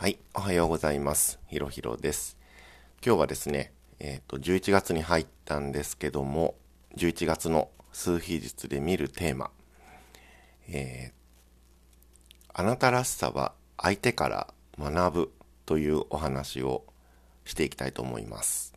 はい、おはようございます。ひろひろです。今日はですね、えっ、と、11月に入ったんですけども、11月の数日術で見るテーマ、えーあなたらしさは相手から学ぶというお話をしていきたいと思います。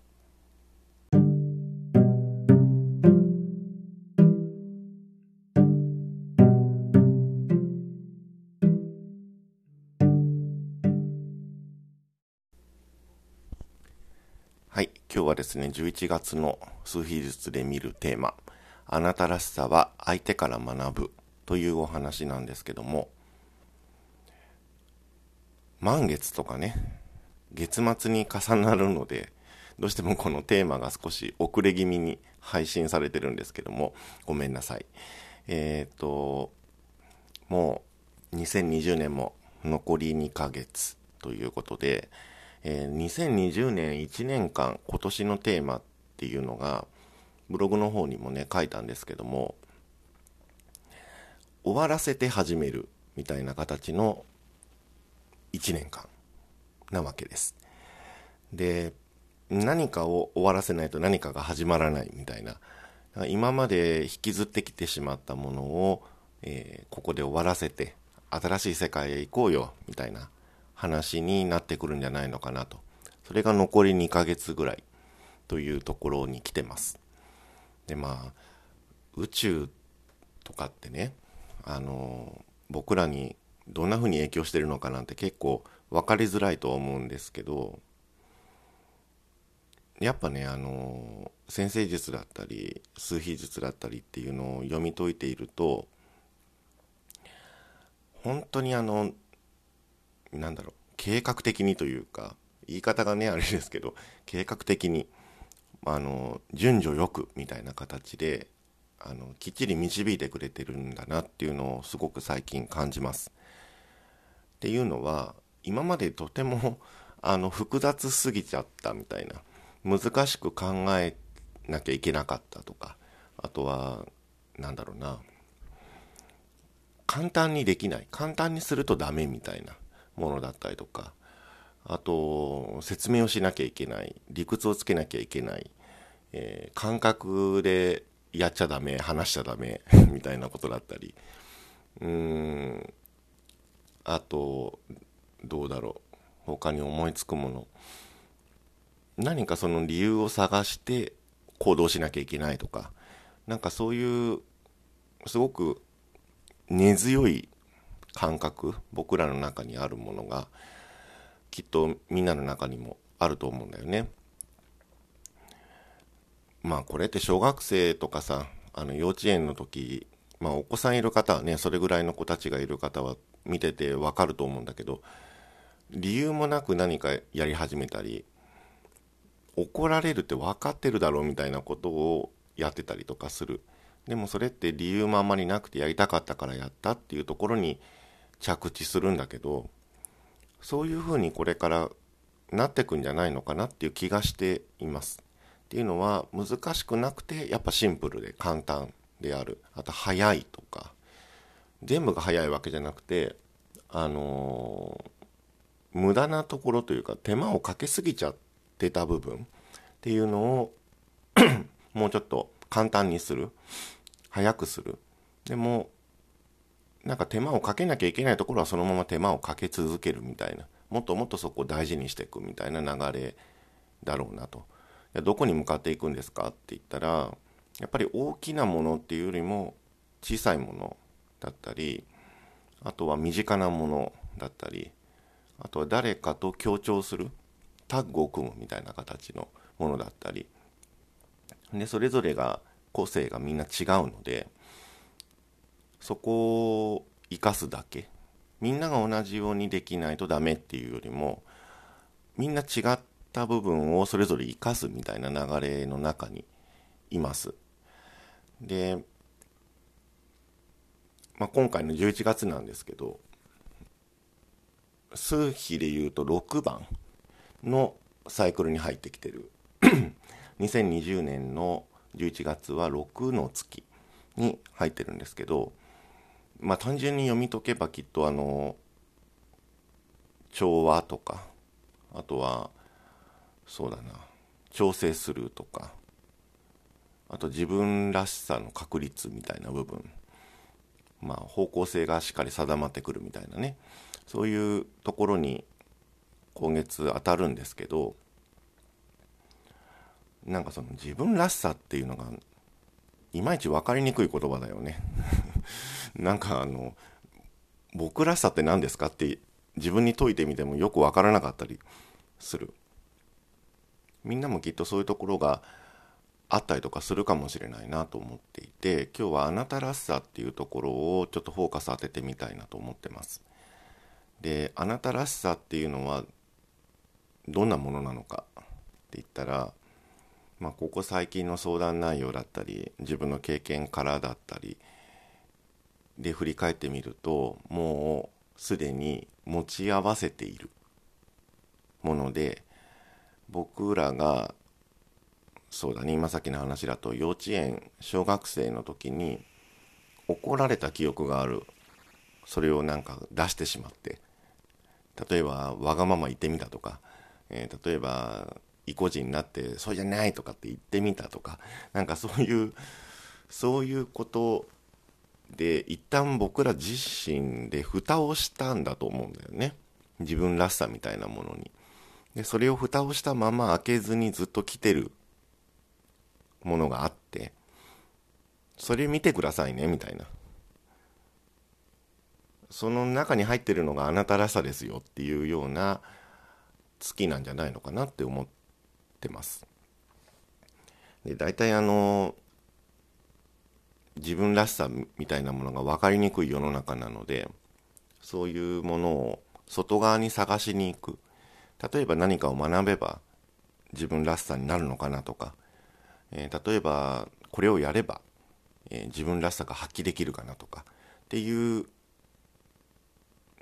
はい、今日はですね、11月の数日術で見るテーマ、あなたらしさは相手から学ぶというお話なんですけども、満月とかね、月末に重なるので、どうしてもこのテーマが少し遅れ気味に配信されてるんですけども、ごめんなさい。えっ、と、もう2020年も残り2ヶ月ということで、えー2020年1年間今年のテーマっていうのがブログの方にもね書いたんですけども終わらせて始めるみたいな形の1年間なわけです。で何かを終わらせないと何かが始まらないみたいな今まで引きずってきてしまったものを、えーここで終わらせて新しい世界へ行こうよみたいな話になってくるんじゃないのかなと。それが残り2ヶ月ぐらいというところに来てます。でまあ宇宙とかってねあの僕らにどんな風に影響してるのかなんて結構分かりづらいと思うんですけどやっぱねあの先生術だったり数秘術だったりっていうのを読み解いていると本当にあのなんだろう計画的にというか言い方がねあれですけど計画的にあの順序よくみたいな形であのきっちり導いてくれてるんだなっていうのをすごく最近感じます。っていうのは今までとても あの複雑すぎちゃったみたいな難しく考えなきゃいけなかったとかあとはなんだろうな簡単にできない簡単にするとダメみたいなものだったりとか。あと説明をしなきゃいけない。理屈をつけなきゃいけない、えー感覚でやっちゃダメ話しちゃダメ みたいなことだったり。うん。あとどうだろう。他に思いつくもの。何かその理由を探して行動しなきゃいけないとか。なんかそういうすごく根強い感覚僕らの中にあるものがきっとみんなの中にもあると思うんだよね。まあこれって小学生とかさあの幼稚園の時まあお子さんいる方はねそれぐらいの子たちがいる方は見ててわかると思うんだけど理由もなく何かやり始めたり怒られるって分かってるだろうみたいなことをやってたりとかするでもそれって理由もあんまりなくてやりたかったからやったっていうところに着地するんだけどそういうふうにこれからなってくんじゃないのかなっていう気がしています。っていうのは難しくなくてやっぱシンプルで簡単である。あと早いとか。全部が早いわけじゃなくてあのー無駄なところというか手間をかけすぎちゃってた部分。っていうのを もうちょっと簡単にする。早くする。でもなんか手間をかけなきゃいけないところはそのまま手間をかけ続けるみたいな。もっともっとそこを大事にしていくみたいな流れだろうなと。どこに向かっていくんですかって言ったらやっぱり大きなものっていうよりも小さいものだったりあとは身近なものだったりあとは誰かと協調するタッグを組むみたいな形のものだったり。でそれぞれが個性がみんな違うのでそこを生かすだけ。みんなが同じようにできないとダメっていうよりもみんな違った部分をそれぞれ生かすみたいな流れの中にいます。で、まあ、今回の11月なんですけど数比で言うと6番のサイクルに入ってきてる。2020年の11月は6の月に入ってるんですけどまあ単純に読み解けばきっとあの調和とかあとはそうだな調整するとかあと自分らしさの確立みたいな部分まあ方向性がしっかり定まってくるみたいなねそういうところに今月当たるんですけどなんかその自分らしさっていうのがいまいち分かりにくい言葉だよね。なんかあの僕らしさって何ですかって自分に解いてみてもよく分からなかったりする。みんなもきっとそういうところがあったりとかするかもしれないなと思っていて今日はあなたらしさっていうところをちょっとフォーカス当ててみたいなと思ってます。であなたらしさっていうのはどんなものなのかって言ったらまあ、ここ最近の相談内容だったり自分の経験からだったりで振り返ってみるともうすでに持ち合わせているもので僕らがそうだね今さっきの話だと幼稚園小学生の時に怒られた記憶がある。それをなんか出してしまって例えばわがまま言ってみたとか、えー、例えば意固地になってそうじゃないとかって言ってみたとかなんかそういうそういうことで一旦僕ら自身で蓋をしたんだと思うんだよね。自分らしさみたいなものに。でそれを蓋をしたまま開けずにずっと来てるものがあってそれ見てくださいねみたいな。その中に入ってるのがあなたらしさですよっていうような月なんじゃないのかなって思ってます。で大体あの自分らしさみたいなものが分かりにくい世の中なのでそういうものを外側に探しに行く。例えば何かを学べば自分らしさになるのかなとか、えー、例えばこれをやれば、えー、自分らしさが発揮できるかなとか。っていう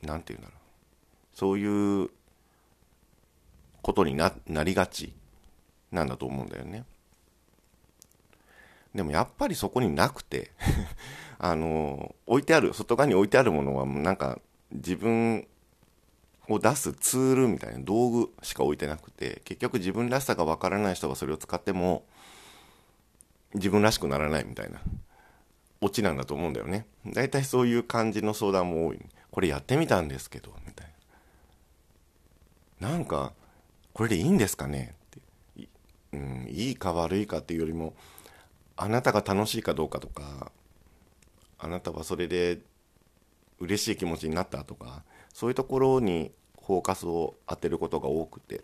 何て言うんだろう。そういうことになりがちなんだと思うんだよね。でもやっぱりそこになくて あの置いてある外側に置いてあるものはなんか自分を出すツールみたいな道具しか置いてなくて結局自分らしさがわからない人がそれを使っても自分らしくならないみたいなオチなんだと思うんだよね。大体そういう感じの相談も多い。これやってみたんですけどみたいな。なんかこれでいいんですかね？って、うん、いいか悪いかっていうよりもあなたが楽しいかどうかとかあなたはそれで嬉しい気持ちになったとかそういうところにフォーカスを当てることが多くて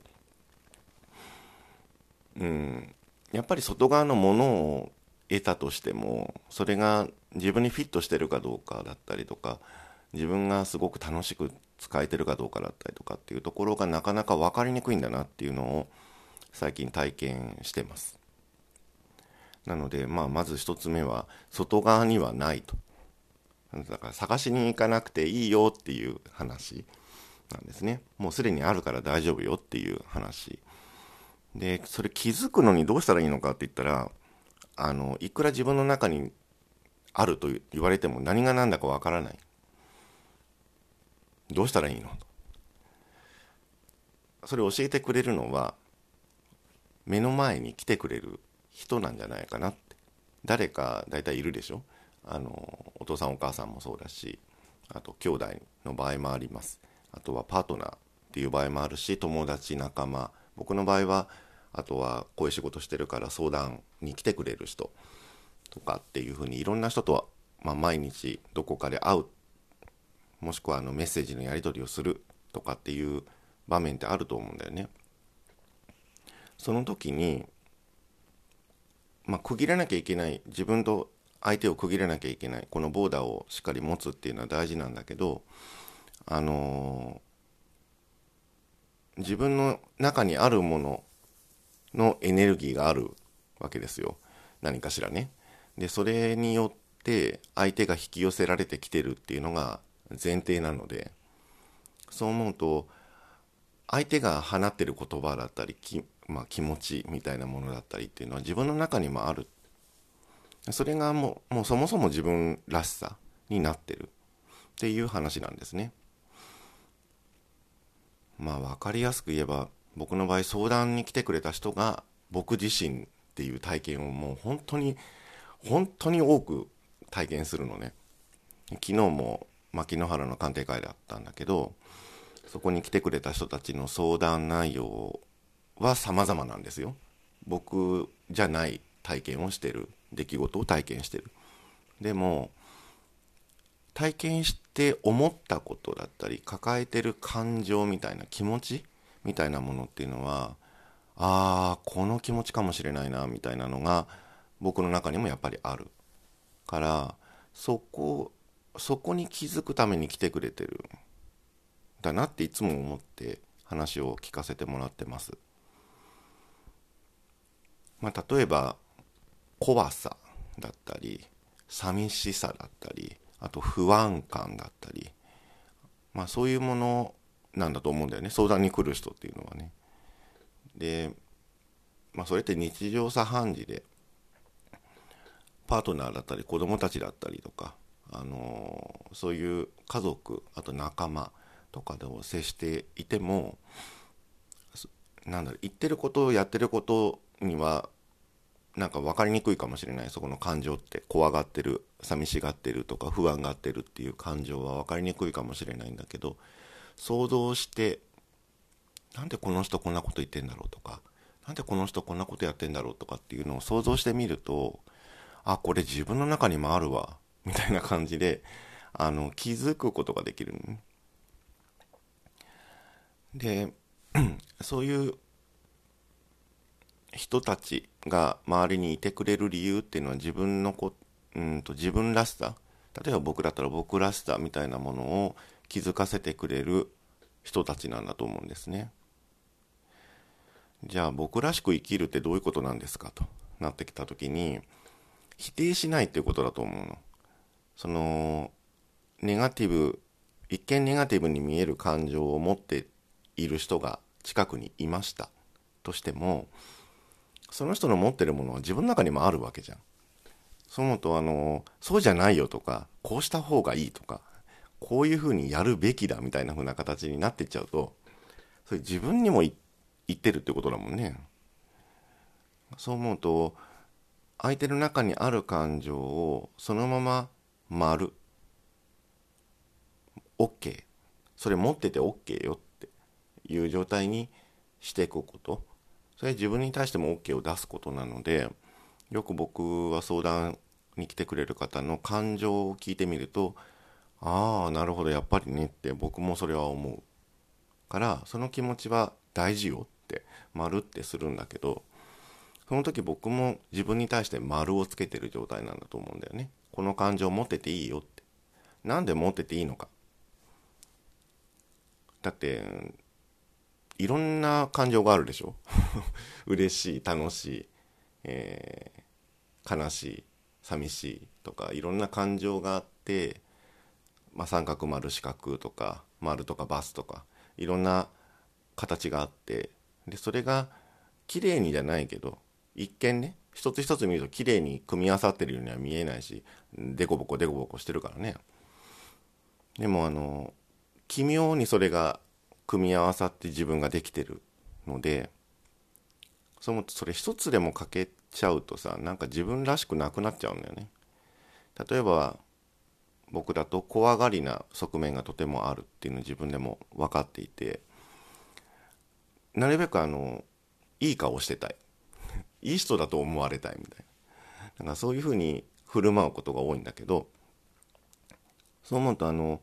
うんやっぱり外側のものを得たとしてもそれが自分にフィットしてるかどうかだったりとか自分がすごく楽しく使えてるかどうかだったりとかっていうところがなかなか分かりにくいんだなっていうのを最近体験してます。なので、まあ、まず1つ目は外側にはないと。だから探しに行かなくていいよっていう話なんですね。もうすでにあるから大丈夫よっていう話。で、それ気づくのにどうしたらいいのかって言ったら、あの、いくら自分の中にあると言われても何が何だかわからない。どうしたらいいの？それを教えてくれるのは目の前に来てくれる人なんじゃないかなって。誰か大体いるでしょ？あのお父さんお母さんもそうだしあと兄弟の場合もあります。あとはパートナーっていう場合もあるし友達仲間。僕の場合はあとはこういう仕事してるから相談に来てくれる人。とかっていうふうにいろんな人とは、まあ、毎日どこかで会う。もしくはあのメッセージのやり取りをする。とかっていう場面ってあると思うんだよね。その時に、まあ、区切らなきゃいけない。自分と相手を区切らなきゃいけない。このボーダーをしっかり持つっていうのは大事なんだけどあのー、自分の中にあるもののエネルギーがあるわけですよ。何かしらね。でそれによって相手が引き寄せられてきてるっていうのが前提なのでそう思うと相手が放ってる言葉だったり、まあ、気持ちみたいなものだったりっていうのは自分の中にもある。それがもうもうそもそも自分らしさになってるっていう話なんですね。まあ分かりやすく言えば僕の場合相談に来てくれた人が僕自身っていう体験をもう本当に本当に多く体験するのね。昨日も牧之原の鑑定会だったんだけどそこに来てくれた人たちの相談内容は様々なんですよ。僕じゃない体験をしてる。出来事を体験してる。でも体験して思ったことだったり抱えてる感情みたいな気持ちみたいなものっていうのはああこの気持ちかもしれないなみたいなのが僕の中にもやっぱりある。からそこそこに気づくために来てくれてる。だなっていつも思って話を聞かせてもらってます。まあ、例えば怖さだったり寂しさだったりあと不安感だったりまあそういうものなんだと思うんだよね相談に来る人っていうのはね。で、まあ、それって日常茶飯事でパートナーだったり子供たちだったりとか、あのー、そういう家族あと仲間とかでも接していてもなんだろう言ってることをやってることにはなんか分かりにくいかもしれない。そこの感情って怖がってる寂しがってるとか不安がってるっていう感情は分かりにくいかもしれないんだけど想像してなんでこの人こんなこと言ってんだろうとかなんでこの人こんなことやってんだろうとかっていうのを想像してみるとあこれ自分の中にもあるわみたいな感じであの気づくことができる、ね、で そういう人たちが周りにいてくれる理由っていうのは自分のこうんと自分らしさ例えば僕だったら僕らしさみたいなものを気づかせてくれる人たちなんだと思うんですね。じゃあ僕らしく生きるってどういうことなんですか？となってきた時に否定しないっていうことだと思うの。そのネガティブ一見ネガティブに見える感情を持っている人が近くにいましたとしてもその人の持ってるものは自分の中にもあるわけじゃん。そう思うとあのそうじゃないよとかこうした方がいいとかこういうふうにやるべきだみたいな風な形になっていっちゃうとそれ自分にも言ってるってことだもんね。そう思うと相手の中にある感情をそのまま丸 OK それ持ってて OK よっていう状態にしていくことそれ自分に対しても OK を出すことなのでよく僕は相談に来てくれる方の感情を聞いてみるとああなるほどやっぱりねって僕もそれは思うからその気持ちは大事よって丸ってするんだけどその時僕も自分に対して丸をつけてる状態なんだと思うんだよね。この感情持ってていいよって。なんで持ってていいのか。だっていろんな感情があるでしょ？嬉しい楽しい、えー、悲しい寂しいとかいろんな感情があって、まあ、三角丸四角とか丸とかバスとかいろんな形があってでそれが綺麗にじゃないけど一見ね一つ一つ見ると綺麗に組み合わさってるようには見えないしデコボコデコボコしてるからね。でもあの奇妙にそれが組み合わさって自分ができてるのでそのそれ一つでも欠けちゃうとさなんか自分らしくなくなっちゃうんだよね。例えば僕だと怖がりな側面がとてもあるっていうのを自分でも分かっていてなるべくあのいい顔してたい。いい人だと思われたいみたいな。だかそういうふうに振る舞うことが多いんだけどそう思うとあの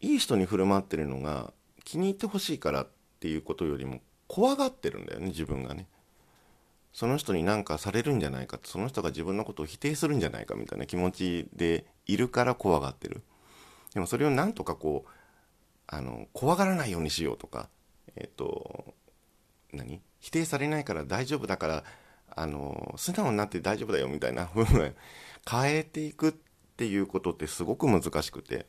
いい人に振る舞ってるのが気に入ってほしいからっていうことよりも怖がってるんだよね自分がね。その人に何かされるんじゃないかその人が自分のことを否定するんじゃないかみたいな気持ちでいるから怖がってる。でもそれをなんとかこうあの怖がらないようにしようとかえっ、と何？否定されないから大丈夫だからあの素直になって大丈夫だよみたいな部分変えていくっていうことってすごく難しくて。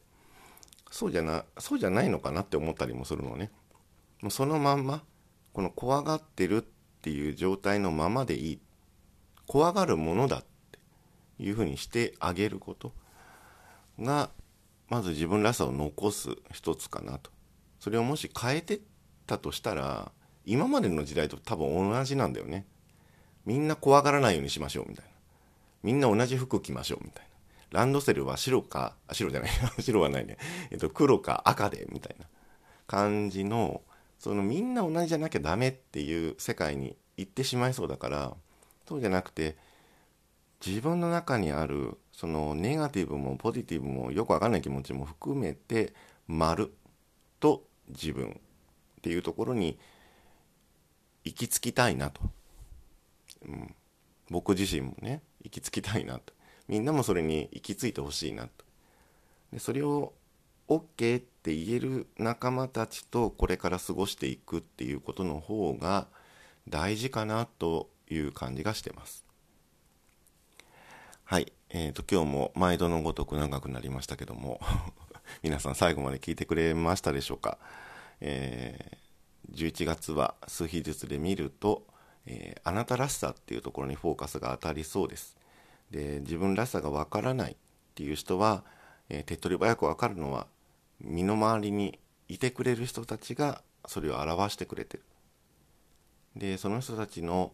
そうじゃなそうじゃないのかなって思ったりもするのね。もうそのまんまこの怖がってるっていう状態のままでいい。怖がるものだっていうふうにしてあげること。がまず自分らしさを残す一つかなと。それをもし変えてったとしたら今までの時代と多分同じなんだよね。みんな怖がらないようにしましょうみたいな。みんな同じ服着ましょうみたいな。ランドセルは白かあ白じゃない 白はないね、えっと、黒か赤でみたいな感じのそのみんな同じじゃなきゃダメっていう世界に行ってしまいそうだからそうじゃなくて自分の中にあるそのネガティブもポジティブもよくわかんない気持ちも含めて丸と自分っていうところに行き着きたいなと、うん、僕自身もね行き着きたいなと。みんなもそれに行き着いてほしいなとでそれを OK って言える仲間たちとこれから過ごしていくっていうことの方が大事かなという感じがしてますはい。えっ、ー、と、今日も毎度のごとく長くなりましたけども 皆さん最後まで聞いてくれましたでしょうか？えー、11月は数比術で見ると、えー、あなたらしさっていうところにフォーカスが当たりそうです。で、自分らしさがわからないっていう人は、えー、手っ取り早くわかるのは、身の回りにいてくれる人たちがそれを表してくれてる。で、その人たちの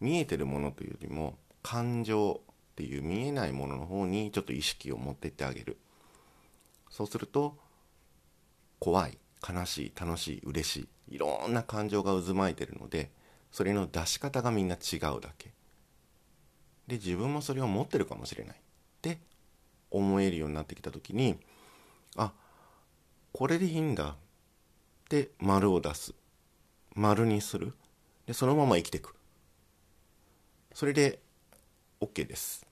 見えてるものというよりも、感情、っていう見えないものの方にちょっと意識を持ってってあげるそうすると怖い悲しい楽しい嬉しいいろんな感情が渦巻いてるのでそれの出し方がみんな違うだけで自分もそれを持ってるかもしれないって思えるようになってきた時にあこれでいいんだ。って丸を出す。丸にする。でそのまま生きていく。それで OK です。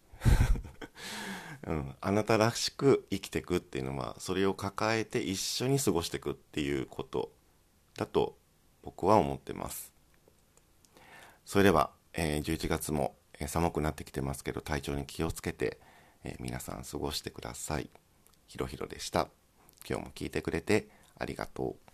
うん、あなたらしく生きていくっていうのはそれを抱えて一緒に過ごしていくっていうことだと僕は思ってます。それでは、えー、11月も、え、寒くなってきてますけど体調に気をつけて、えー、皆さん過ごしてください。ひろひろでした。今日も聞いてくれてありがとう。